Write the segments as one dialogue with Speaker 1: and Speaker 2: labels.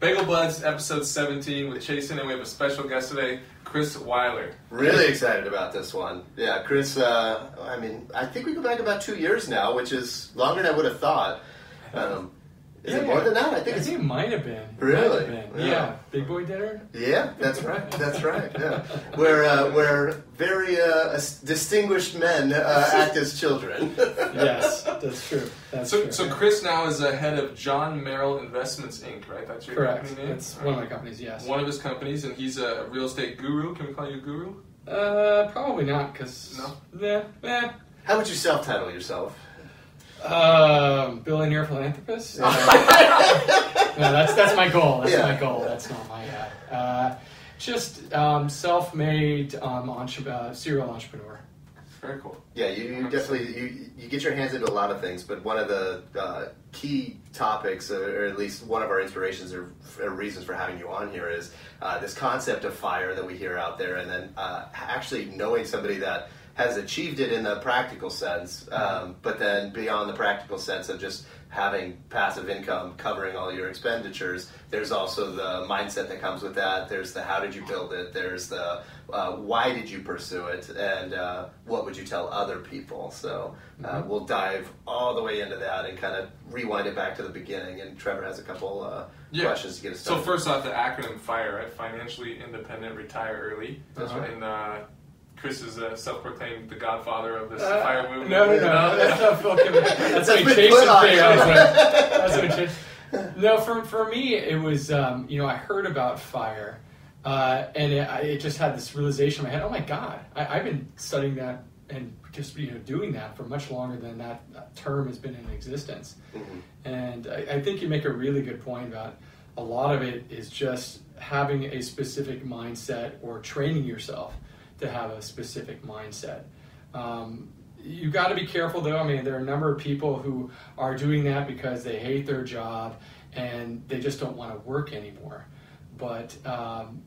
Speaker 1: Bagel Buds, episode 17 with Chasen, and we have a special guest today, Chris Weiler.
Speaker 2: Really excited about this one. Yeah, Chris, uh, I mean, I think we go back about two years now, which is longer than I would have thought. Um, is it more than that? I think
Speaker 3: I
Speaker 2: it's.
Speaker 3: think it might have been.
Speaker 2: Really?
Speaker 3: Have been.
Speaker 2: Yeah.
Speaker 3: Yeah. Big boy dinner.
Speaker 2: Yeah, that's right. That's right. Yeah, where uh, where very uh, distinguished men uh, act as children.
Speaker 3: Yes, that's true. That's
Speaker 1: So,
Speaker 3: true.
Speaker 1: so Chris now is the head of John Merrill Investments Inc., right? That's your
Speaker 3: Correct.
Speaker 1: company name?
Speaker 3: That's one of my companies. Yes.
Speaker 1: One of his companies, and he's a real estate guru. Can we call you a guru?
Speaker 3: Uh, probably not because
Speaker 1: No?
Speaker 3: Yeah. Eh.
Speaker 2: How would you self-title yourself?
Speaker 3: Um, billionaire philanthropist. no, that's that's my goal. That's
Speaker 2: Yeah.
Speaker 3: my goal. That's not my ad. Uh, just um, self-made um, entre- uh, serial entrepreneur.
Speaker 1: Very cool.
Speaker 2: Yeah, you, you definitely you, you get your hands into a lot of things, but one of the uh, key topics, or at least one of our inspirations or, or reasons for having you on here, is uh, this concept of fire that we hear out there, and then uh, actually knowing somebody that has achieved it in the practical sense, um, but then beyond the practical sense of just having passive income covering all your expenditures, there's also the mindset that comes with that. There's the how did you build it. There's the uh, why did you pursue it, and uh, what would you tell other people. So uh, we'll dive all the way into that and kind of rewind it back to the beginning. And Trevor has a couple uh,
Speaker 1: Yeah.
Speaker 2: questions to get us started.
Speaker 1: So first off, the acronym FIRE, right? Financially independent, retire early.
Speaker 3: That's right.
Speaker 1: And uh, Chris is uh, self-proclaimed the godfather of this
Speaker 3: Uh,
Speaker 1: fire movement.
Speaker 3: No, no, no. That's not Phil Kim. That's
Speaker 2: That's
Speaker 3: what
Speaker 2: been
Speaker 3: Jason thing.
Speaker 2: you.
Speaker 3: I was like, That's what Jason. No, for for me, it was um, you know I heard about fire, uh, and it, I, it just had this realization in my head. Oh my God, I, I've been studying that and just you know doing that for much longer than that, that term has been in existence.
Speaker 2: Mhm.
Speaker 3: And I, I think you make a really good point about a lot of it is just having a specific mindset or training yourself to have a specific mindset. Um, you got to be careful though. I mean, there are a number of people who are doing that because they hate their job and they just don't want to work anymore. But um,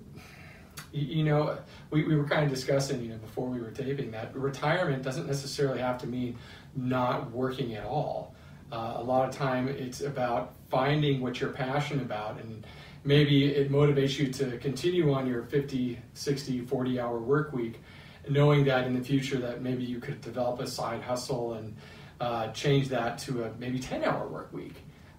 Speaker 3: you, know, we, we were kind of discussing, you know, before we were taping that retirement doesn't necessarily have to mean not working at all. Uh, a lot of time it's about finding what you're passionate about and maybe it motivates you to continue on your 50 60 40 hour work week knowing that in the future that maybe you could develop a side hustle and uh, change that to a maybe 10 hour work week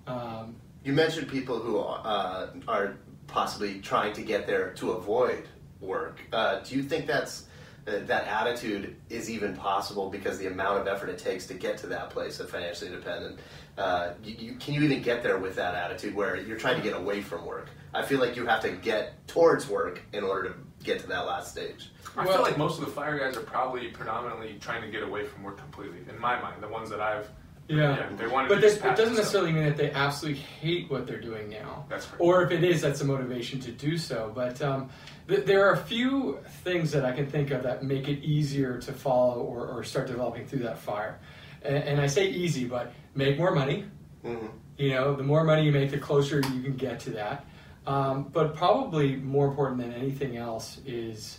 Speaker 3: um,
Speaker 2: You mentioned people who uh, are possibly trying to get there to avoid work. Uh, do you think that's that attitude is even possible because the amount of effort it takes to get to that place of financially independent? Uh, you, you, can you even get there with that attitude where you're trying to get away from work? I feel like you have to get towards work in order to get to that last stage.
Speaker 1: I
Speaker 3: Well-
Speaker 1: feel like most of the fire guys are probably predominantly trying to get away from work completely. In my mind, the ones that I've
Speaker 3: yeah,
Speaker 1: they want to
Speaker 3: but this, it doesn't necessarily mean that they absolutely hate what they're doing now
Speaker 1: That's correct.
Speaker 3: or if it is, that's a motivation to do so. But um, th- there are a few things that I can think of that make it easier to follow or, or start developing through that fire. And, and I say easy, but make more money.
Speaker 2: hmm
Speaker 3: You know, the more money you make, the closer you can get to that. Um, but probably more important than anything else is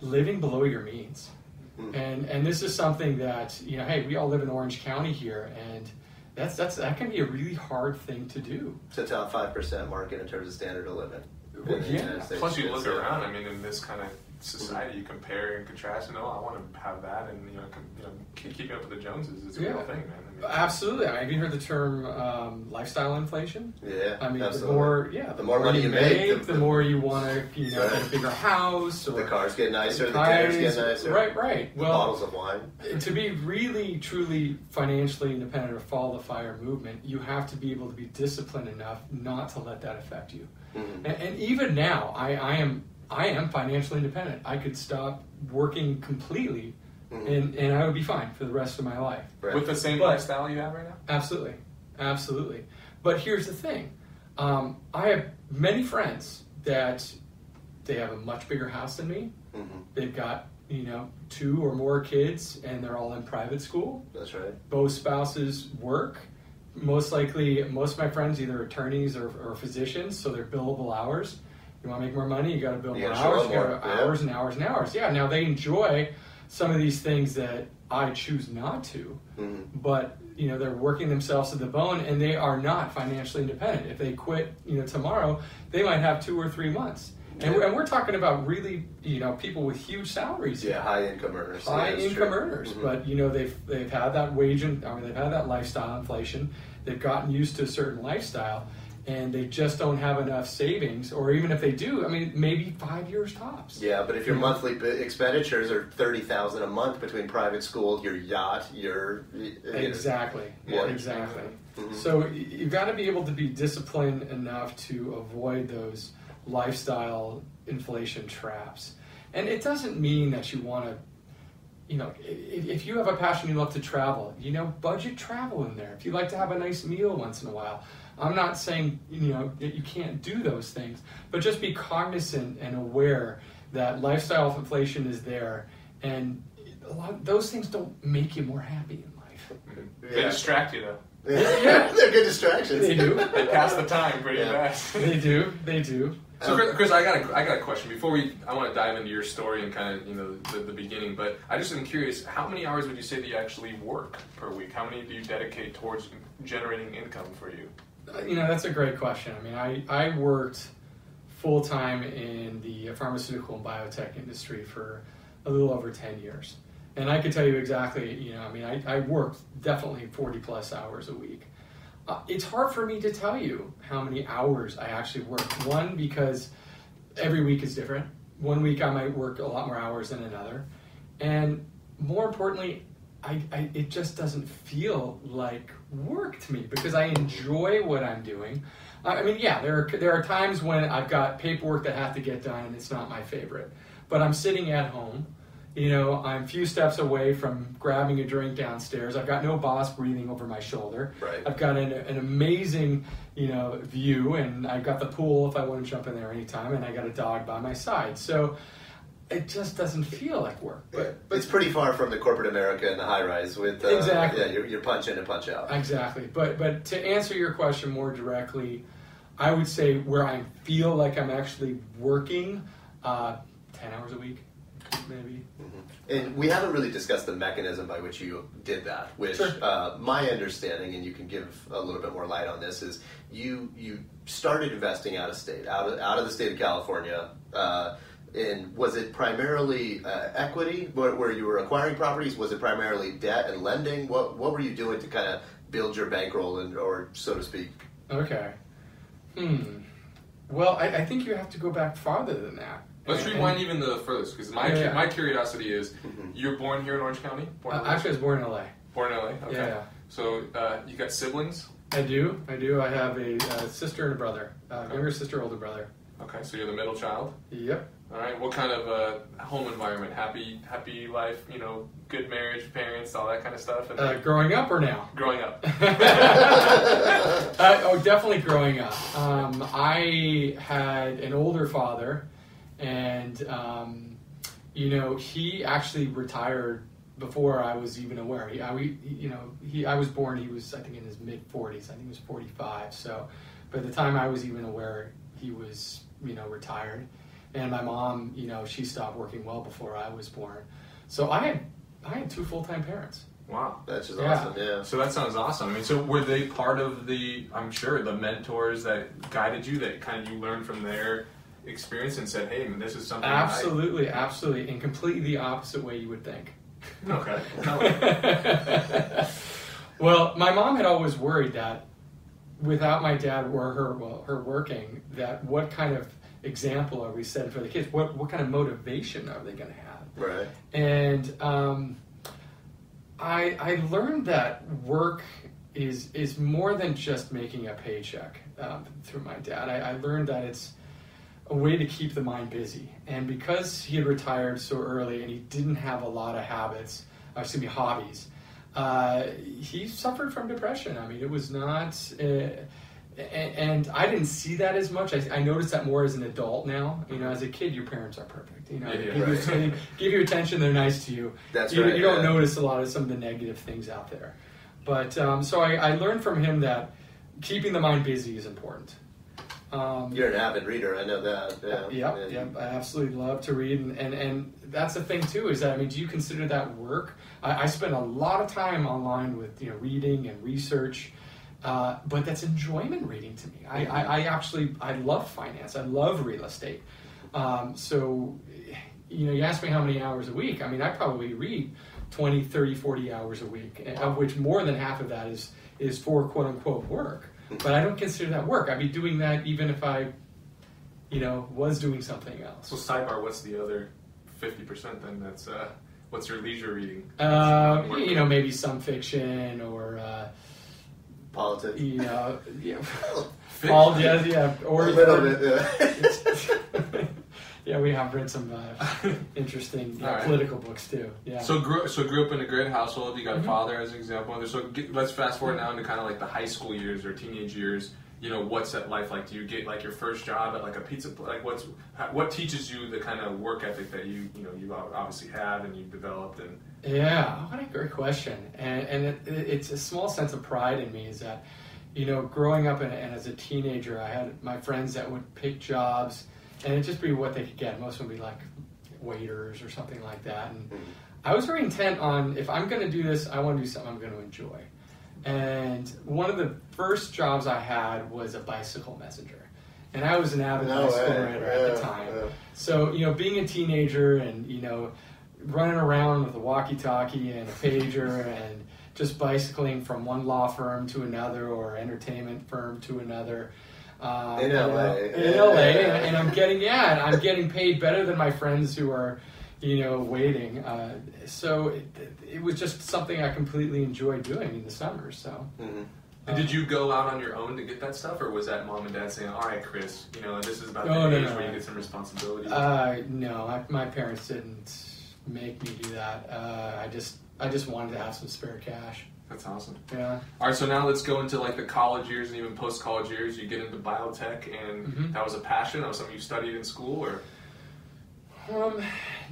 Speaker 3: living below your means.
Speaker 2: Mhm.
Speaker 3: And and this is something that you know, hey, we all live in Orange County here, and that's that's that can be a really hard thing to do.
Speaker 2: To top five percent market in terms of standard of living.
Speaker 3: Well, yeah.
Speaker 1: Plus, you look around. I mean, in this kind of society, you compare and contrast. And oh, I want to have that, and you know, com- you know, keep, keeping up with the Joneses. is a
Speaker 3: Yeah.
Speaker 1: real thing, man.
Speaker 3: Absolutely. I mean, have you heard the term um, lifestyle inflation?
Speaker 2: Yeah,
Speaker 3: I mean,
Speaker 2: absolutely.
Speaker 3: the more yeah,
Speaker 2: The more money you make,
Speaker 3: the,
Speaker 2: the-
Speaker 3: more you want to you know get a bigger house or
Speaker 2: the cars get nicer, the
Speaker 3: tires,
Speaker 2: tires get nicer,
Speaker 3: Right, right.
Speaker 2: the
Speaker 3: Well,
Speaker 2: bottles of wine.
Speaker 3: to be really truly financially independent or follow the fire movement you have to be able to be disciplined enough not to let that affect you
Speaker 2: Mhm.
Speaker 3: and, and even now I, I am i am financially independent i could stop working completely
Speaker 2: Mhm.
Speaker 3: and, and i would be fine for the rest of my life
Speaker 2: Right.
Speaker 1: with the same
Speaker 3: But-
Speaker 1: lifestyle you have right now.
Speaker 3: absolutely absolutely but here's the thing um, i have many friends that they have a much bigger house than me
Speaker 2: Mhm.
Speaker 3: they've got you know two or more kids and they're all in private school
Speaker 2: That's right.
Speaker 3: both spouses work. Most likely, most of my friends either attorneys or, or physicians, so they're billable hours. You want to make more money, you got to bill
Speaker 2: You
Speaker 3: more hours.
Speaker 2: up
Speaker 3: got
Speaker 2: more,
Speaker 3: to
Speaker 2: yeah.
Speaker 3: hours and hours and hours. Yeah. Now they enjoy some of these things that I choose not to,
Speaker 2: Mhm.
Speaker 3: but you know they're working themselves to the bone and they are not financially independent. If they quit, you know, tomorrow, they might have two or three months. And, we're, and we're talking about really, you know, people with huge salaries.
Speaker 2: Yeah, high income earners.
Speaker 3: High
Speaker 2: Yeah,
Speaker 3: income
Speaker 2: true.
Speaker 3: earners,
Speaker 2: Mhm.
Speaker 3: but you know they've they've had that wage and I mean, they've had that lifestyle inflation. They've gotten used to a certain lifestyle, and they just don't have enough savings. Or even if they do, I mean, maybe five years tops.
Speaker 2: Yeah, but if your monthly b- expenditures are thirty thousand a month between private school, your yacht, your know,
Speaker 3: Exactly.
Speaker 2: Yeah.
Speaker 3: Exactly.
Speaker 2: Mhm.
Speaker 3: So you've got to be able to be disciplined enough to avoid those lifestyle inflation traps. And it doesn't mean that you want to, you know, if, if you have a passion, you love to travel, you know, budget travel in there. If you like to have a nice meal once in a while, I'm not saying, you know, that you can't do those things, but just be cognizant and aware that lifestyle inflation is there. And a lot those things don't make you more happy in life.
Speaker 1: Mm-hmm.
Speaker 2: They
Speaker 1: distract you though.
Speaker 2: yeah, they're good distractions.
Speaker 3: They do.
Speaker 1: They pass the time pretty
Speaker 2: Yeah.
Speaker 1: fast.
Speaker 3: They do. They do.
Speaker 1: So, Chris, Chris, I got a, I got a question before we. I want to dive into your story and kind of you know the, the beginning, but I just am curious. How many hours would you say that you actually work per week? How many do you dedicate towards generating income for you?
Speaker 3: You know, that's a great question. I mean, I, I worked full time in the pharmaceutical and biotech industry for a little over 10 years. And I can tell you exactly, you know, I mean, I, I worked definitely 40 plus hours a week. Uh, it's hard for me to tell you how many hours I actually work. One, because every week is different. One week I might work a lot more hours than another. And more importantly, I, I, it just doesn't feel like work to me because I enjoy what I'm doing. I I mean, yeah, there are, there are times when I've got paperwork that have to get done and it's not my favorite. But I'm sitting at home. You know, I'm a few steps away from grabbing a drink downstairs. I've got no boss breathing over my shoulder.
Speaker 2: Right.
Speaker 3: I've got an, an amazing, you know, view, and I've got the pool if I want to jump in there anytime, and I got a dog by my side. So it just doesn't feel like work.
Speaker 2: But, but it's pretty far from the corporate America and the high rise with uh,
Speaker 3: Exactly.
Speaker 2: Yeah, you're, you're punch in and punch out.
Speaker 3: Exactly. But but to answer your question more directly, I would say where I feel like I'm actually working, uh, ten hours a week, maybe.
Speaker 2: And we haven't really discussed the mechanism by which you did that. Which
Speaker 3: Sure.
Speaker 2: uh, my understanding, and you can give a little bit more light on this, is you you started investing out of state, out of out of the state of California. And was it primarily uh, equity, where, where you were acquiring properties? Was it primarily debt and lending? What what were you doing to kind of build your bankroll, and or so to speak?
Speaker 3: Okay. Hmm. Well, I, I think you have to go back farther than that.
Speaker 1: Let's
Speaker 3: And-
Speaker 1: rewind even the furthest because my
Speaker 3: Yeah, yeah.
Speaker 1: my curiosity is
Speaker 2: Mhm.
Speaker 1: you're born here in Orange County. Born
Speaker 3: Uh, actually, I was born in LA.
Speaker 1: born in LA. Okay.
Speaker 3: Yeah.
Speaker 1: So uh, you got siblings.
Speaker 3: I do. I do. I have a, uh sister and a brother. Uh, younger sister, older brother.
Speaker 1: Okay, so you're the middle child.
Speaker 3: Yep.
Speaker 1: All right. What kind of uh, home environment? Happy, happy life. You know, good marriage, parents, all that kind of stuff. And
Speaker 3: Uh, growing up or now?
Speaker 1: growing up.
Speaker 3: uh, oh, definitely growing up. Um, I had an older father, and um, you know he actually retired before I was even aware. He, I, we, you know, he I was born. He was I think in his mid forties. I think he was forty five. So by the time I was even aware, he was you know retired. And my mom, you know, she stopped working well before I was born. So I had I had two full time parents.
Speaker 1: Wow.
Speaker 2: That's just
Speaker 3: Yeah.
Speaker 2: awesome. Yeah.
Speaker 1: So that sounds awesome. I mean, so were they part of the? I'm sure the mentors that guided you, that kind of you learned from their experience and said, "Hey, man, this is something."
Speaker 3: Absolutely, absolutely, in completely the opposite way you would think.
Speaker 1: I, okay.
Speaker 3: well, my mom had always worried that without my dad or her, well, her working, that what kind of example are we setting for the kids? What what kind of motivation are they going to have?
Speaker 2: Right.
Speaker 3: And um, I I learned that work is is more than just making a paycheck um, through my dad. I, I learned that it's a way to keep the mind busy. And because he had retired so early and he didn't have a lot of habits, uh, excuse me, hobbies, uh, he suffered from depression. I mean, it was not. Uh, and I didn't see that as much. I, I noticed that more as an adult now. You know, as a kid, your parents are perfect. You know,
Speaker 1: Yeah,
Speaker 3: they give,
Speaker 2: right.
Speaker 3: you, they give you attention, they're nice to you.
Speaker 2: That's
Speaker 3: you,
Speaker 2: right,
Speaker 3: you don't
Speaker 2: yeah.
Speaker 3: notice a lot of some of the negative things out there. But um, so I, I learned from him that keeping the mind busy is important. Um,
Speaker 2: You're an avid reader. I know that. Yeah.
Speaker 3: Yep,
Speaker 2: And-
Speaker 3: yep. I absolutely love to read, and, and and that's the thing too. Is that I mean, do you consider that work? I, I spend a lot of time online with you know reading and research, uh, but that's enjoyment reading to me. I, I, I actually I love finance. I love real estate. Um, so, you know, you ask me how many hours a week. I mean, I probably read 20, 30, 40 hours a week, of which more than half of that is is for quote unquote work. But I don't consider that work. I'd be doing that even if I you know, was doing something else.
Speaker 1: So sidebar, what's the other fifty percent then? That's uh, what's your leisure reading?
Speaker 3: Uh, you know, maybe some fiction or, uh,
Speaker 2: Politics.
Speaker 3: you know, yeah,
Speaker 1: Fiction.
Speaker 3: all, yeah, yeah, or
Speaker 2: a little bit. Yeah.
Speaker 3: yeah, we have read some uh, interesting yeah,
Speaker 1: All right.
Speaker 3: political books too. Yeah.
Speaker 1: So grew so grew up in a great household. You got a
Speaker 3: Mhm.
Speaker 1: father as an example. So get, let's fast forward now into kind of like the high school years or teenage years. You know, what's that life like? Do you get like your first job at like a pizza? pl- Like what's what teaches you the kind of work ethic that you you know you obviously have and you've developed and
Speaker 3: Yeah, oh, what a great question. And, and it, it's a small sense of pride in me is that, you know, growing up and, and as a teenager, I had my friends that would pick jobs and it'd just be what they could get. Most would be like waiters or something like that. And mm-hmm. I was very intent on if I'm going to do this, I want to do something I'm going to enjoy. And one of the first jobs I had was a bicycle messenger. And I was an avid
Speaker 2: No
Speaker 3: bicycle
Speaker 2: way.
Speaker 3: rider at the time.
Speaker 2: yeah.
Speaker 3: So, you know, being a teenager and, you know, running around with a walkie talkie and a pager and just bicycling from one law firm to another or entertainment firm to another. Uh,
Speaker 2: In
Speaker 3: you know,
Speaker 2: LA.
Speaker 3: in
Speaker 2: Yeah.
Speaker 3: LA, and, and I'm getting yeah, and I'm getting paid better than my friends who are, you know, waiting. Uh, so it, it was just something I completely enjoyed doing in the summer. So
Speaker 2: Mhm.
Speaker 1: And did you go out on your own to get that stuff, or was that mom and dad saying, "All right, Chris, you know, this is about
Speaker 3: No,
Speaker 1: the
Speaker 3: no,
Speaker 1: age
Speaker 3: no,
Speaker 1: where you get some responsibility"?
Speaker 3: Uh, no, my, my parents didn't make me do that. Uh, I just I just wanted to have some spare cash.
Speaker 1: That's awesome.
Speaker 3: Yeah.
Speaker 1: All right, so now let's go into like the college years and even post college years. You get into biotech, and
Speaker 3: Mhm.
Speaker 1: that was a passion. That was something you studied in school, or
Speaker 3: Um,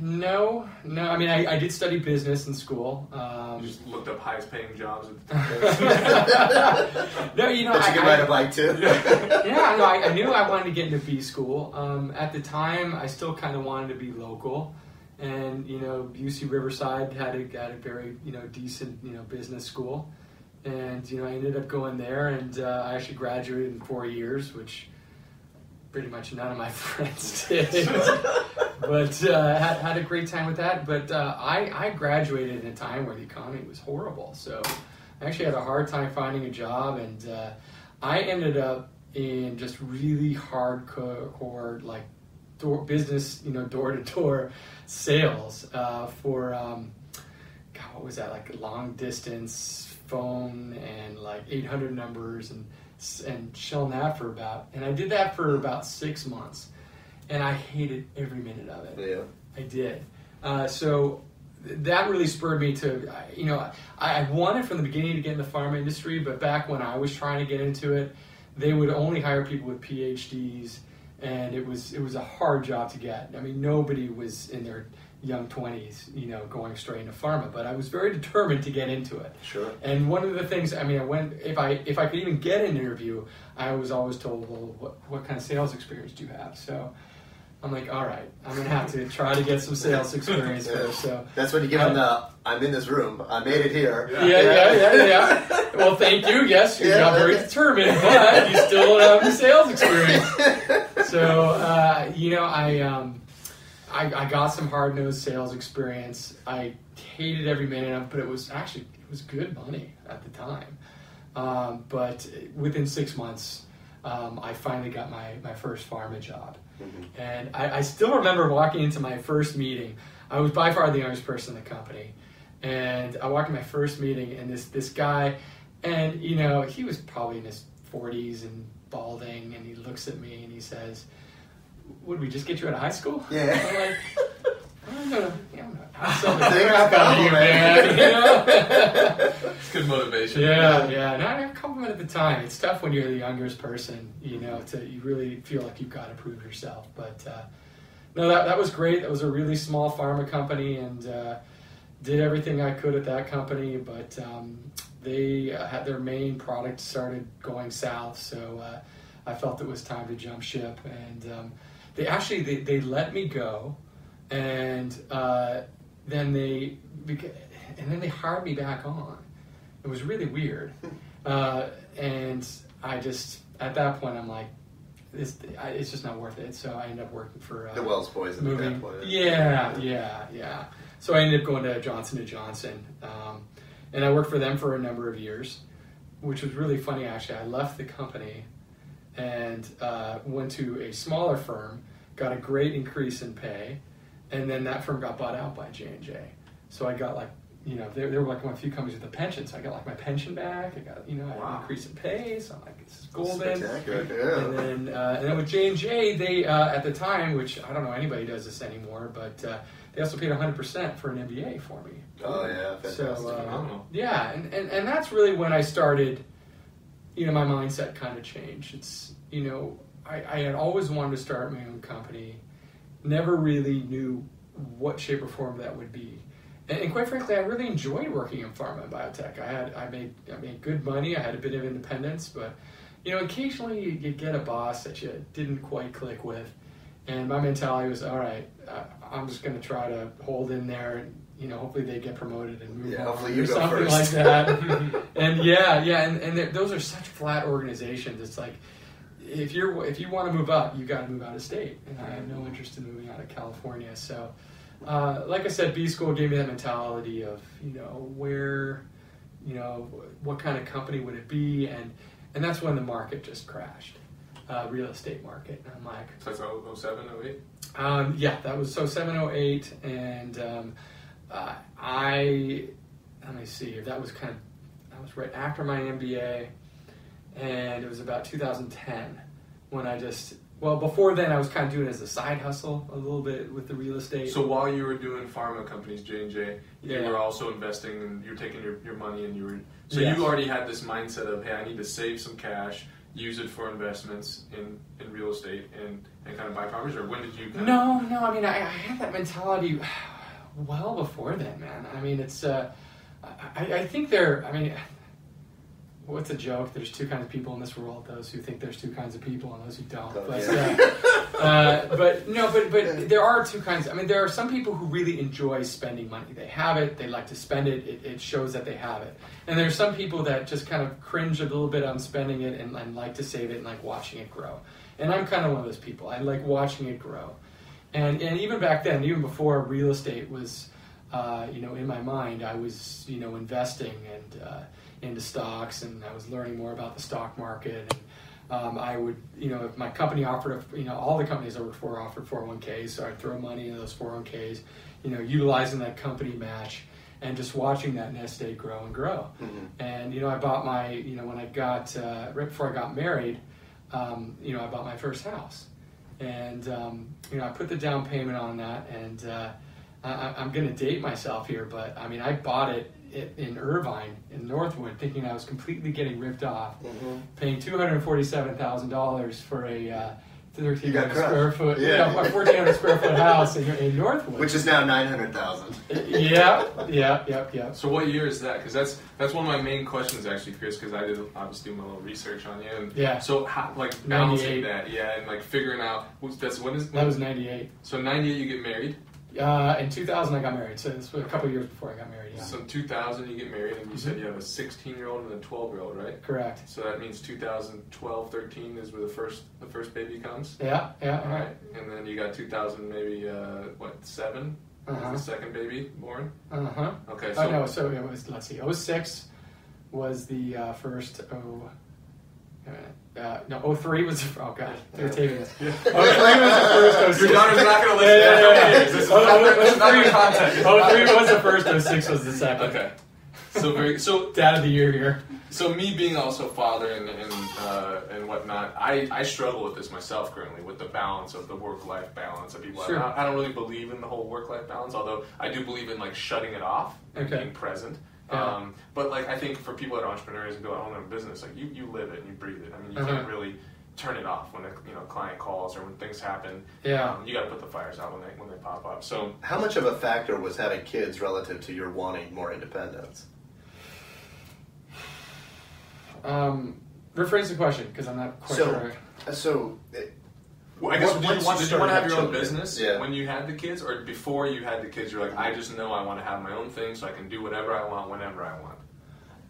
Speaker 3: no, no. I mean, I, I did study business in school.
Speaker 1: you
Speaker 3: Um,
Speaker 1: just looked up highest paying jobs at the time.
Speaker 3: no, you know,
Speaker 2: But
Speaker 3: I,
Speaker 2: you can
Speaker 3: I-
Speaker 2: ride a bike too.
Speaker 3: yeah, no, I, I knew I wanted to get into B school. Um, at the time, I still kind of wanted to be local, and you know, UC Riverside had a had a very you know decent you know business school, and you know, I ended up going there, and uh, I actually graduated in four years, which pretty much none of my friends did. but uh, had, had a great time with that. But uh, I, I graduated in a time where the economy was horrible. So I actually had a hard time finding a job, and uh, I ended up in just really hardcore, like door, business, you know, door to door sales uh, for, um, God, what was that, like long distance phone and like 800 numbers and and shelling that for about, and I did that for about six months, and I hated every minute of it.
Speaker 2: yeah.
Speaker 3: I did. Uh, so that really spurred me to, you know, I, I wanted from the beginning to get in the pharma industry, but back when I was trying to get into it, they would only hire people with PhDs, and it was it was a hard job to get. I mean, nobody was in their young twenties, you know, going straight into pharma. But I was very determined to get into it.
Speaker 2: Sure.
Speaker 3: And one of the things, I mean, I went if I if I could even get an interview, I was always told, well, what what kind of sales experience do you have? So. I'm like, all right, I'm gonna have to try to get some sales experience
Speaker 2: Yeah.
Speaker 3: first. So,
Speaker 2: That's when you give them the "I'm in this room. I made it here."
Speaker 1: Yeah.
Speaker 3: yeah, yeah, yeah, yeah. Well, thank you. Yes, you
Speaker 2: Yeah,
Speaker 3: got very
Speaker 2: okay.
Speaker 3: determined, but you still don't have the sales experience. So, uh, you know, I, um, I I got some hard nosed sales experience. I hated every minute of it, but it was actually it was good money at the time. Um, but within six months, um, I finally got my, my first pharma job. And I, I still remember walking into my first meeting. I was by far the youngest person in the company. And I walked in my first meeting, and this, this guy, and you know, he was probably in his 40s and balding, and he looks at me and he says, Would we just get you out of high school?
Speaker 2: Yeah.
Speaker 3: I'm like, I'm gonna, yeah, I'm not. So,
Speaker 2: Take it out,
Speaker 3: you,
Speaker 2: man.
Speaker 3: man.
Speaker 1: It's good motivation.
Speaker 3: Yeah, yeah. And I a compliment at the time. It's tough when you're the youngest person, you know, to you really feel like you've got to prove yourself. But uh, no, that that was great. That was a really small pharma company, and uh, did everything I could at that company. But um, they uh, had their main product started going south, so uh, I felt it was time to jump ship, and um, they actually they, they let me go, and uh, then they and then they hired me back on. It was really weird, uh, and I just at that point I'm like, this I, it's just not worth it. So I ended up working for uh,
Speaker 2: The Wells boys at that point.
Speaker 3: Yeah, yeah, yeah. So I ended up going to Johnson and Johnson, um, and I worked for them for a number of years, which was really funny. Actually, I left the company and uh, went to a smaller firm, got a great increase in pay, and then that firm got bought out by J and J. So I got like. You know, there, there were like one of the few companies with a pension, so I got like my pension back. I got, you know, I had an increase in pay, so I'm like, this is golden.
Speaker 2: Spectacular.
Speaker 3: And then, uh, and then with J and J, they uh, at the time, which I don't know anybody does this anymore, but uh, they also paid 100 percent for an MBA for me.
Speaker 2: Oh yeah, fantastic.
Speaker 3: So uh, yeah, and, and and that's really when I started. You know, my mindset kind of changed. It's you know, I, I had always wanted to start my own company, never really knew what shape or form that would be. And, and quite frankly, I really enjoyed working in pharma and biotech. I had I made I made good money. I had a bit of independence, but you know, occasionally you, get a boss that you didn't quite click with, and my mentality was, all right, I'm just going to try to hold in there, and you know, hopefully they get promoted and move
Speaker 2: Yeah,
Speaker 3: on,
Speaker 2: hopefully
Speaker 3: or
Speaker 2: you go
Speaker 3: something
Speaker 2: first.
Speaker 3: like that. and yeah, yeah, and, and those are such flat organizations. It's like if you're if you want to move up, you got to move out of state, and I have no interest in moving out of California. So, uh, like I said, B school gave me that mentality of you know where, you know, what kind of company would it be, and and that's when the market just crashed, uh, real estate market. And I'm like,
Speaker 1: So that's 07, 08?
Speaker 3: um, yeah, that was so 708, and um, uh, I let me see, that was kind of that was right after my MBA, and it was about 2010 when I just well before then I was kind of doing it as a side hustle a little bit with the real estate.
Speaker 1: So while you were doing pharma companies, J and J, you
Speaker 3: Yeah.
Speaker 1: were also investing, and you were taking your, your money, and you were so
Speaker 3: Yes.
Speaker 1: you already had this mindset of, hey, I need to save some cash, use it for investments in, in real estate, and, and kind of buy properties. Or when did you? Kind of,
Speaker 3: No, no. I mean, I, I had that mentality well before then, man. I mean, it's. Uh, I, I think there. I mean, what's a joke? There's two kinds of people in this world: those who think there's two kinds of people and those who don't.
Speaker 2: Oh,
Speaker 3: but,
Speaker 2: yeah.
Speaker 3: uh, uh, but no, but but there are two kinds. I mean, there are some people who really enjoy spending money. They have it. They like to spend it. It, it shows that they have it. And there are some people that just kind of cringe a little bit on spending it and, and like to save it and like watching it grow. And I'm kind of one of those people. I like watching it grow. And and even back then, even before real estate was, uh, you know, in my mind, I was you know investing and uh, into stocks, and I was learning more about the stock market. And um, I would, you know, if my company offered, a, you know, all the companies I worked for offered 401ks, so I'd throw money into those 401ks, you know, utilizing that company match and just watching that nest egg grow and grow.
Speaker 2: Mhm.
Speaker 3: And you know, I bought my, you know, when I got uh, right before I got married, um, you know, I bought my first house, and um, you know, I put the down payment on that, and uh, I, I'm going to date myself here, but I mean, I bought it in Irvine, in Northwood, thinking I was completely getting ripped off,
Speaker 2: Mhm.
Speaker 3: paying two hundred forty-seven thousand dollars for a uh, thirteen
Speaker 2: got
Speaker 3: hundred square foot,
Speaker 2: Yeah.
Speaker 3: no, a fourteen hundred square foot house in, in Northwood.
Speaker 2: Which is now nine hundred thousand.
Speaker 3: yeah, yeah, yeah, yeah.
Speaker 1: So what year is that? Because that's that's one of my main questions actually, Chris. Because I did obviously do my little research on you. And
Speaker 3: Yeah.
Speaker 1: So how, like balancing
Speaker 3: 98.
Speaker 1: that, yeah, and like figuring out what's that's when is
Speaker 3: That was ninety-eight.
Speaker 1: so ninety eight you get married.
Speaker 3: Uh, in 2000, I got married. So was a couple years before I got married. Yeah,
Speaker 1: So in two thousand you get married, and you said you have a sixteen year old and a twelve year old, right?
Speaker 3: correct.
Speaker 1: So that means 2012, 13 is where the first the first baby comes.
Speaker 3: Yeah, yeah,
Speaker 1: All right, and then you got 2000 maybe uh, what seven?
Speaker 3: Uh-huh.
Speaker 1: The second baby born.
Speaker 3: Uh huh.
Speaker 1: Okay, so
Speaker 3: Oh no, so it was. Let's see. 06 was the uh, first. Oh. Uh, no, 03 was. Oh god, they're taping this.
Speaker 1: Yeah.
Speaker 3: 03 was the first. 06.
Speaker 1: Your daughter's not going to listen.
Speaker 3: yeah,
Speaker 1: to
Speaker 3: yeah, yeah.
Speaker 1: This is not,
Speaker 3: oh,
Speaker 1: this is not
Speaker 3: oh,
Speaker 1: the content.
Speaker 3: 03 was the first. 06 was the second.
Speaker 1: Okay. So very so
Speaker 3: Dad of the year here.
Speaker 1: so me being also a father and and uh, and whatnot, I, I struggle with this myself currently with the balance of the work life balance of people.
Speaker 3: Sure.
Speaker 1: I, I don't really believe in the whole work life balance, although I do believe in like shutting it off and
Speaker 3: Okay.
Speaker 1: being present.
Speaker 3: Yeah.
Speaker 1: Um, but like I think for people that are entrepreneurs and go, I own a business, like you, you live it and you breathe it. I mean, you
Speaker 3: Uh-huh.
Speaker 1: can't really turn it off when a you know client calls or when things happen.
Speaker 3: Yeah.
Speaker 1: Um, you got to put the fires out when they when they pop up. So
Speaker 2: How much of a factor was having kids relative to your wanting more independence?
Speaker 3: Um, rephrase the question because I'm not quite
Speaker 2: So-
Speaker 3: sure.
Speaker 2: Uh, So, uh,
Speaker 1: Well, I guess
Speaker 2: What-
Speaker 1: did,
Speaker 2: once
Speaker 1: you want,
Speaker 2: you
Speaker 1: want to have your own
Speaker 2: children,
Speaker 1: business
Speaker 2: yeah.
Speaker 1: when you had the kids, or before you had the kids? You're like, I just know I want to have my own thing, so I can do whatever I want whenever I want.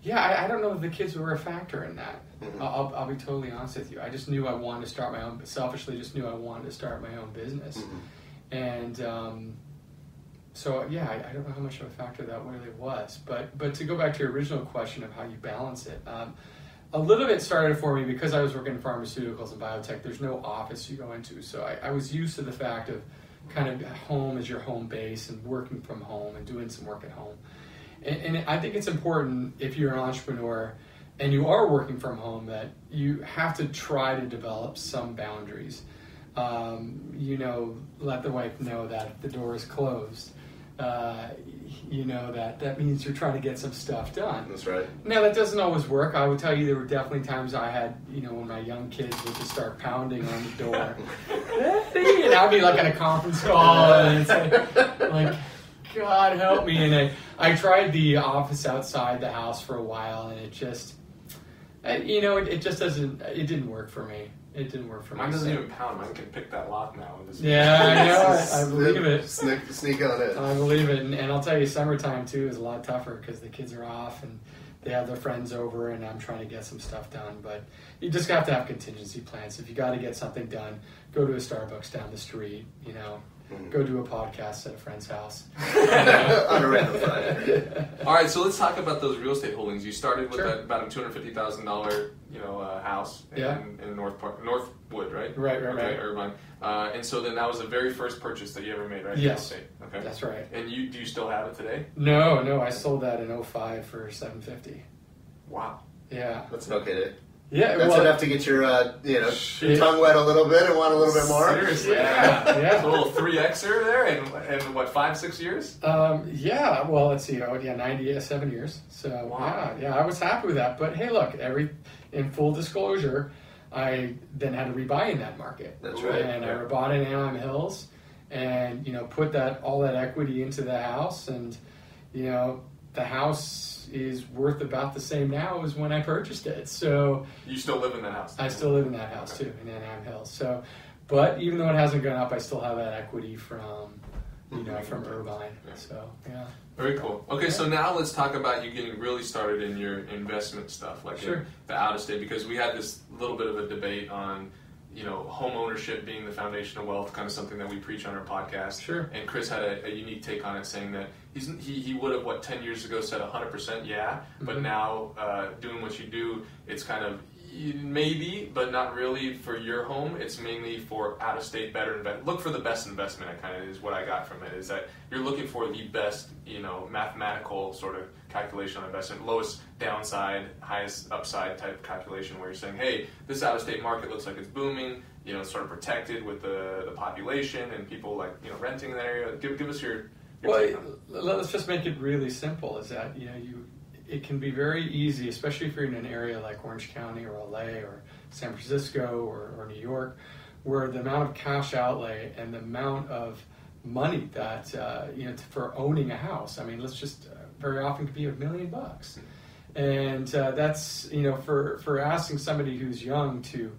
Speaker 3: Yeah, I, I don't know if the kids were a factor in that.
Speaker 2: Mhm.
Speaker 3: I'll, I'll, I'll be totally honest with you. I just knew I wanted to start my own. Selfishly, just knew I wanted to start my own business,
Speaker 2: Mhm.
Speaker 3: and um, so yeah, I, I don't know how much of a factor that really was. But but to go back to your original question of how you balance it, um, a little bit started for me because I was working in pharmaceuticals and biotech. There's no office you go into, so I, I was used to the fact of kind of home as your home base and working from home and doing some work at home. And, and I think it's important if you're an entrepreneur and you are working from home that you have to try to develop some boundaries. Um, you know, let the wife know that the door is closed. Uh, you know that that means you're trying to get some stuff done.
Speaker 2: That's right.
Speaker 3: Now that doesn't always work. I would tell you there were definitely times I had, you know, when my young kids would just start pounding on the door, and I'd be like in a conference call and say, like, God help me. And I, I tried the office outside the house for a while, and it just, uh, you know, it, it just doesn't, it didn't work for me. It didn't work for
Speaker 1: Mine
Speaker 3: me.
Speaker 1: doesn't
Speaker 3: so-
Speaker 1: even pound. Mine can pick that lock now. And
Speaker 3: Yeah, I know. I, I believe it.
Speaker 2: Sneak, sneak on it.
Speaker 3: I believe it, and, and I'll tell you, summertime too is a lot tougher because the kids are off and they have their friends over, and I'm trying to get some stuff done. But you just have to have contingency plans. If you got to get something done, go to a Starbucks down the street. You know,
Speaker 2: Mhm.
Speaker 3: go do a podcast at a friend's house.
Speaker 2: on a random Friday.
Speaker 1: All right, so let's talk about those real estate holdings. You started with
Speaker 3: Sure.
Speaker 1: that, about a two hundred fifty thousand dollar, you know, uh, house in,
Speaker 3: Yeah.
Speaker 1: in North Park, Northwood, right?
Speaker 3: Right, right,
Speaker 1: okay,
Speaker 3: right.
Speaker 1: Irvine. Uh, and so then that was the very first purchase that you ever made, right?
Speaker 3: Yes.
Speaker 1: Real. Okay.
Speaker 3: That's right.
Speaker 1: And you do you still have it today?
Speaker 3: No, no, I sold that in 05 for 750.
Speaker 1: Wow.
Speaker 3: Yeah,
Speaker 2: That's okay. Dude.
Speaker 3: Yeah.
Speaker 2: That's
Speaker 3: well,
Speaker 2: enough to get your, uh, you know,
Speaker 3: Shit.
Speaker 2: tongue wet a little bit and want a little bit more.
Speaker 1: Seriously.
Speaker 3: Yeah, yeah.
Speaker 1: So a little three Xer there in, in what five six years?
Speaker 3: Um, yeah, well, let's see. Oh, yeah, 97 years. So,
Speaker 1: Wow.
Speaker 3: yeah, yeah, I was happy with that. But hey, look, every in full disclosure, I then had to rebuy in that market.
Speaker 2: That's right.
Speaker 3: And I
Speaker 1: Yeah.
Speaker 3: rebought in Anaheim Hills, and you know, put that all that equity into the house, and you know, the house is worth about the same now as when I purchased it. So
Speaker 1: You still live in that house?
Speaker 3: I still live in that house too, in Anaheim Hills. So, but even though it hasn't gone up, I still have that equity from, you know, from mm-hmm. Irvine.
Speaker 1: Yeah.
Speaker 3: So yeah.
Speaker 1: Very cool. Okay, so now let's talk about you getting really started in your investment stuff, like
Speaker 3: Sure.
Speaker 1: the out of state, because we had this little bit of a debate on, you know, home ownership being the foundation of wealth, kind of something that we preach on our podcast.
Speaker 3: Sure.
Speaker 1: And Chris had a, a unique take on it, saying that he's he, he would have what ten years ago said hundred percent yeah, but
Speaker 3: Mhm.
Speaker 1: now uh, doing what you do, it's kind of maybe, but not really for your home. It's mainly for out of state better invest. Look for the best investment. It kind of is what I got from it. Is that you're looking for the best, you know, mathematical sort of calculation on investment, lowest downside, highest upside type calculation, where you're saying, hey, this out of state market looks like it's booming. You know, it's sort of protected with the, the population and people like you know renting in that area. Give, give us your. your
Speaker 3: Well,
Speaker 1: take on it.
Speaker 3: let's just make it really simple. Is that you know you, it can be very easy, especially if you're in an area like Orange County or LA or San Francisco or, or New York, where the amount of cash outlay and the amount of money that uh, you know for owning a house. I mean, let's just uh, very often could be a million bucks, and uh, that's you know for for asking somebody who's young to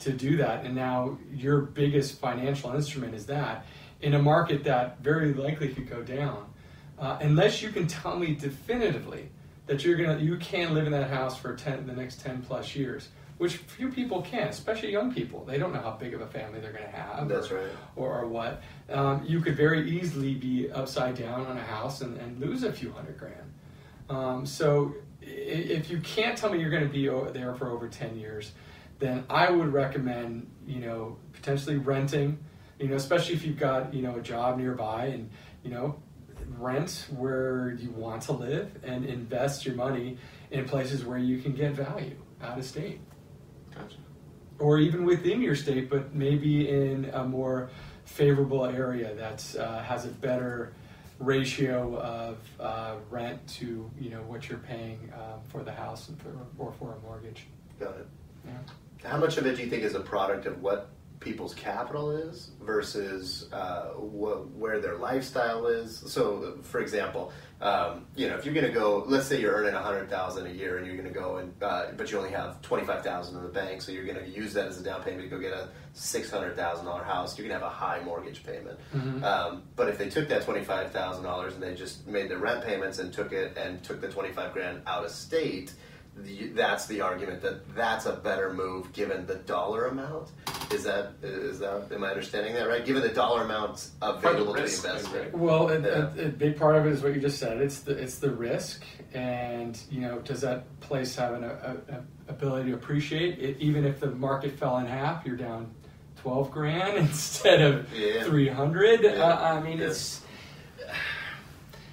Speaker 3: to do that, and now your biggest financial instrument is that in a market that very likely could go down, uh, unless you can tell me definitively that you're gonna you can live in that house for 10 the next 10 plus years which few people can especially young people. They don't know how big of a family they're going to have
Speaker 2: That's
Speaker 3: or,
Speaker 2: right.
Speaker 3: or, or what. Um, you could very easily be upside down on a house and, and lose a few hundred grand. Um, so if you can't tell me you're going to be there for over 10 years then i would recommend you know potentially renting you know especially if you've got you know a job nearby and you know rent where you want to live and invest your money in places where you can get value out of state
Speaker 1: Gotcha.
Speaker 3: or even within your state, but maybe in a more favorable area that uh, has a better ratio of uh, rent to you know what you're paying um, for the house and for, or for a mortgage.
Speaker 2: Got it.
Speaker 3: Yeah.
Speaker 2: How much of it do you think is a product of what people's capital is versus uh, wh- where their lifestyle is. So, for example, um, you know, if you're going to go, let's say you're earning a hundred thousand a year, and you're going to go and, uh, but you only have twenty five thousand in the bank, so you're going to use that as a down payment to go get a six hundred thousand dollar house. You're going to have a high mortgage payment. Um, but if they took that twenty five thousand dollars and they just made their rent payments and took it and took the twenty five grand out of state. The, that's the argument that that's a better move given the dollar amount. Is that is that am I understanding that right? Given the dollar amount available to the
Speaker 1: risk,
Speaker 2: investor.
Speaker 1: right?
Speaker 3: Well, a,
Speaker 2: Yeah.
Speaker 3: a, a big part of it is what you just said. It's the it's the risk, and you know, does that place have an a, a, ability to appreciate it? Even if the market fell in half, you're down twelve grand instead of
Speaker 2: Yeah.
Speaker 3: three hundred.
Speaker 2: Yeah.
Speaker 3: Uh, I mean,
Speaker 2: Yeah.
Speaker 3: it's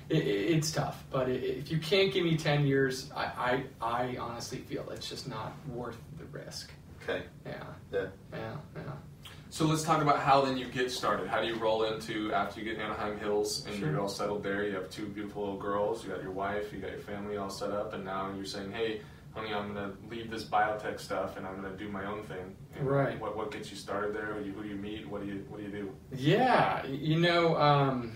Speaker 3: it, it- it's tough. But i if you can't give me ten years, I, I I honestly feel it's just not worth the risk.
Speaker 2: Okay.
Speaker 3: Yeah,
Speaker 2: Yeah.
Speaker 3: yeah, yeah.
Speaker 1: So let's talk about how then you get started. How do you roll into after you get Anaheim Hills and
Speaker 3: Sure.
Speaker 1: you're all settled there? You have two beautiful little girls. You got your wife. You got your family all set up, and now you're saying, "Hey, honey, I'm gonna leave this biotech stuff and I'm gonna do my own thing." And
Speaker 3: Right.
Speaker 1: What what gets you started there? Who do you, who do you meet? What do you what do you do?
Speaker 3: Yeah, you know, um,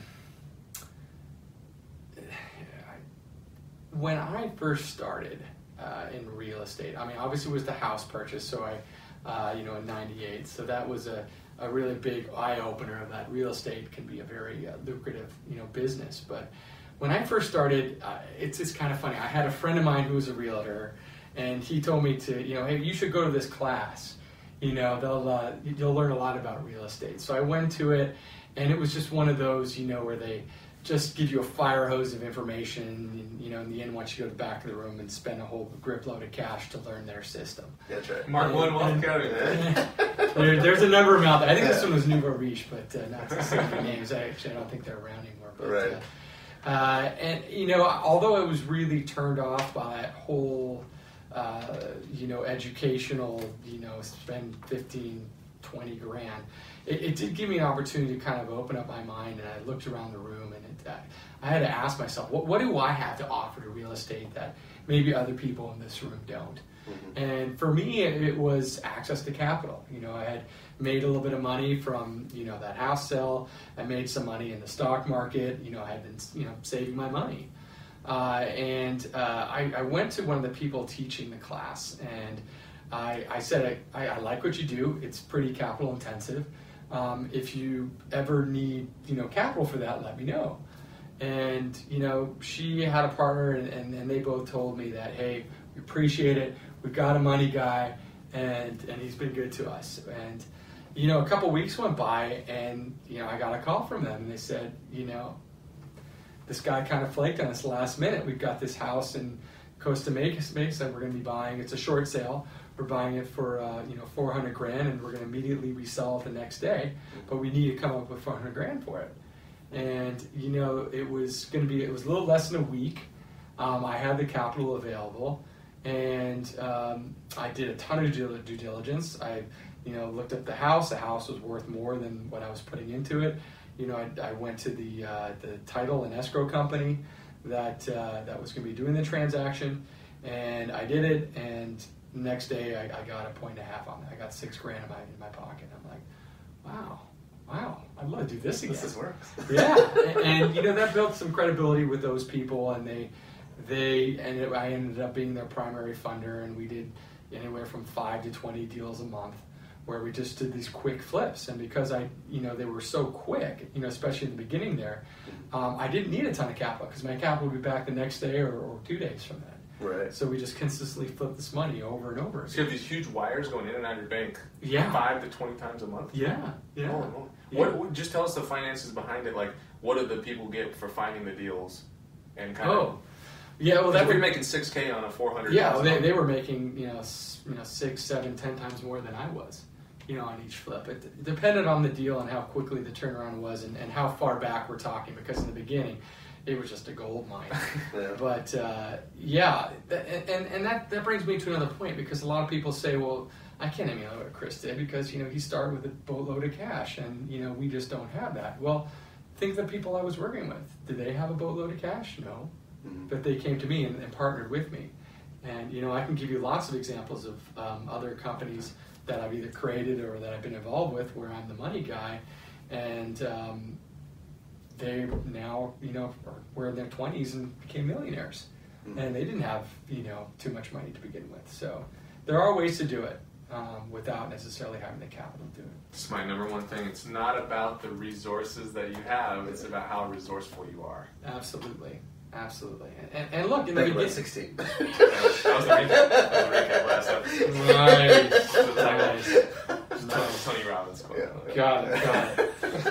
Speaker 3: when I first started uh, in real estate, I mean, obviously it was the house purchase, so I, uh, you know, in '98, so that was a, a really big eye opener of that real estate can be a very uh, lucrative, you know, business. But when I first started, uh, it's it's kind of funny. I had a friend of mine who was a realtor, and he told me to, you know, hey, you should go to this class you know they'll uh, you'll learn a lot about real estate so i went to it and it was just one of those you know where they just give you a fire hose of information and you know in the end want you to go to the back of the room and spend a whole grip load of cash to learn their system
Speaker 2: That's right.
Speaker 1: Mark One Wealth
Speaker 3: And-
Speaker 1: Academy.
Speaker 3: there, there's a number of them out there i think this one was nouveau riche but uh, not to say any names I actually i don't think they're around anymore but
Speaker 2: Right.
Speaker 3: uh, uh, and you know although i was really turned off by that whole uh, you know, educational, you know, spend 15, 20 grand. It, it did give me an opportunity to kind of open up my mind, and I looked around the room, it, I, had to ask myself, what, what do I have to offer to real estate that maybe other people in this room don't? And for me, it, it was access to capital. You know, I had made a little bit of money from you know that house sale. I made some money in the stock market. You know, I had been you know saving my money. Uh, and uh, I, I went to one of the people teaching the class, and I, I said, I, I like what you do. It's pretty capital intensive. Um, if you ever need, you know, capital for that, let me know. And you know, she had a partner, and, and, and they both told me that, hey, we appreciate it. We've got a money guy, and and he's been good to us. And you know, a couple weeks went by, and you know, I got a call from them, and they said, you know, this guy kind of flaked on us last minute. We've got this house in Costa Mesa Mesa we're going to be buying. It's a short sale. We're buying it for uh, you know 400 grand, and we're going to immediately resell it the next day. But we need to come up with 400 grand for it. And you know it was going to be it was a little less than a week. Um, I had the capital available, and um, I did a ton of due due diligence. I you know looked at the house. The house was worth more than what I was putting into it you know, I, I went to the uh, the title and escrow company that uh, that was going to be doing the transaction, and I did it. And next day, I, I got a point and a half on it. I got six grand in my in my pocket. I'm like, wow, wow, I'd love to do this again.
Speaker 2: This works.
Speaker 3: yeah, and, and, you know that built some credibility with those people, and they they and I ended up being their primary funder, and we did anywhere from five to twenty deals a month where we just did these quick flips. And because I, you know, they were so quick, you know, especially in the beginning there, um, I didn't need a ton of capital because my capital would be back the next day or, or two days from that.
Speaker 2: Right.
Speaker 3: So we just consistently flip this money over and over.
Speaker 1: So you have these huge wires going in and out of your bank
Speaker 3: Yeah.
Speaker 1: five to twenty times a month.
Speaker 3: Yeah, yeah.
Speaker 1: Holy moly.
Speaker 3: Yeah.
Speaker 1: What, what? Just tell us the finances behind it. Like, what do the people get for finding the deals? And kind
Speaker 3: Oh,
Speaker 1: of.
Speaker 3: yeah. Well, that
Speaker 1: we're making six k on a four hundred.
Speaker 3: Yeah, well, they, they were making you know you know six, seven, ten times more than I was, you know, on each flip. It, it depended on the deal and how quickly the turnaround was, and, and how far back we're talking. Because in the beginning, it was just a gold mine.
Speaker 2: Yeah.
Speaker 3: but uh, yeah, th- and and that that brings me to another point because a lot of people say, well, I can't emulate what Chris did because you know he started with a boatload of cash, and you know we just don't have that. Well, think of the people I was working with. Did they have a boatload of cash? No
Speaker 2: Mhm.
Speaker 3: but they came to me and, and partnered with me. And you know, I can give you lots of examples of um, other companies that I've either created or that I've been involved with, where I'm the money guy, and um, they now, you know, were in their 20s and became millionaires,
Speaker 2: Mhm.
Speaker 3: and they didn't have, you know, too much money to begin with. So there are ways to do it um, without necessarily having the capital to do it.
Speaker 1: It's my number one thing. It's not about the resources that you have. It's about how resourceful you are.
Speaker 3: Absolutely, absolutely. And, and, and look, in the
Speaker 2: Think
Speaker 3: beginning,
Speaker 2: 16.
Speaker 1: That was, that was the recap. That was the recap last episode.
Speaker 3: Nice,
Speaker 1: The
Speaker 3: nice.
Speaker 1: Tony, Tony Robbins quote.
Speaker 2: Yeah.
Speaker 3: Got it, got it.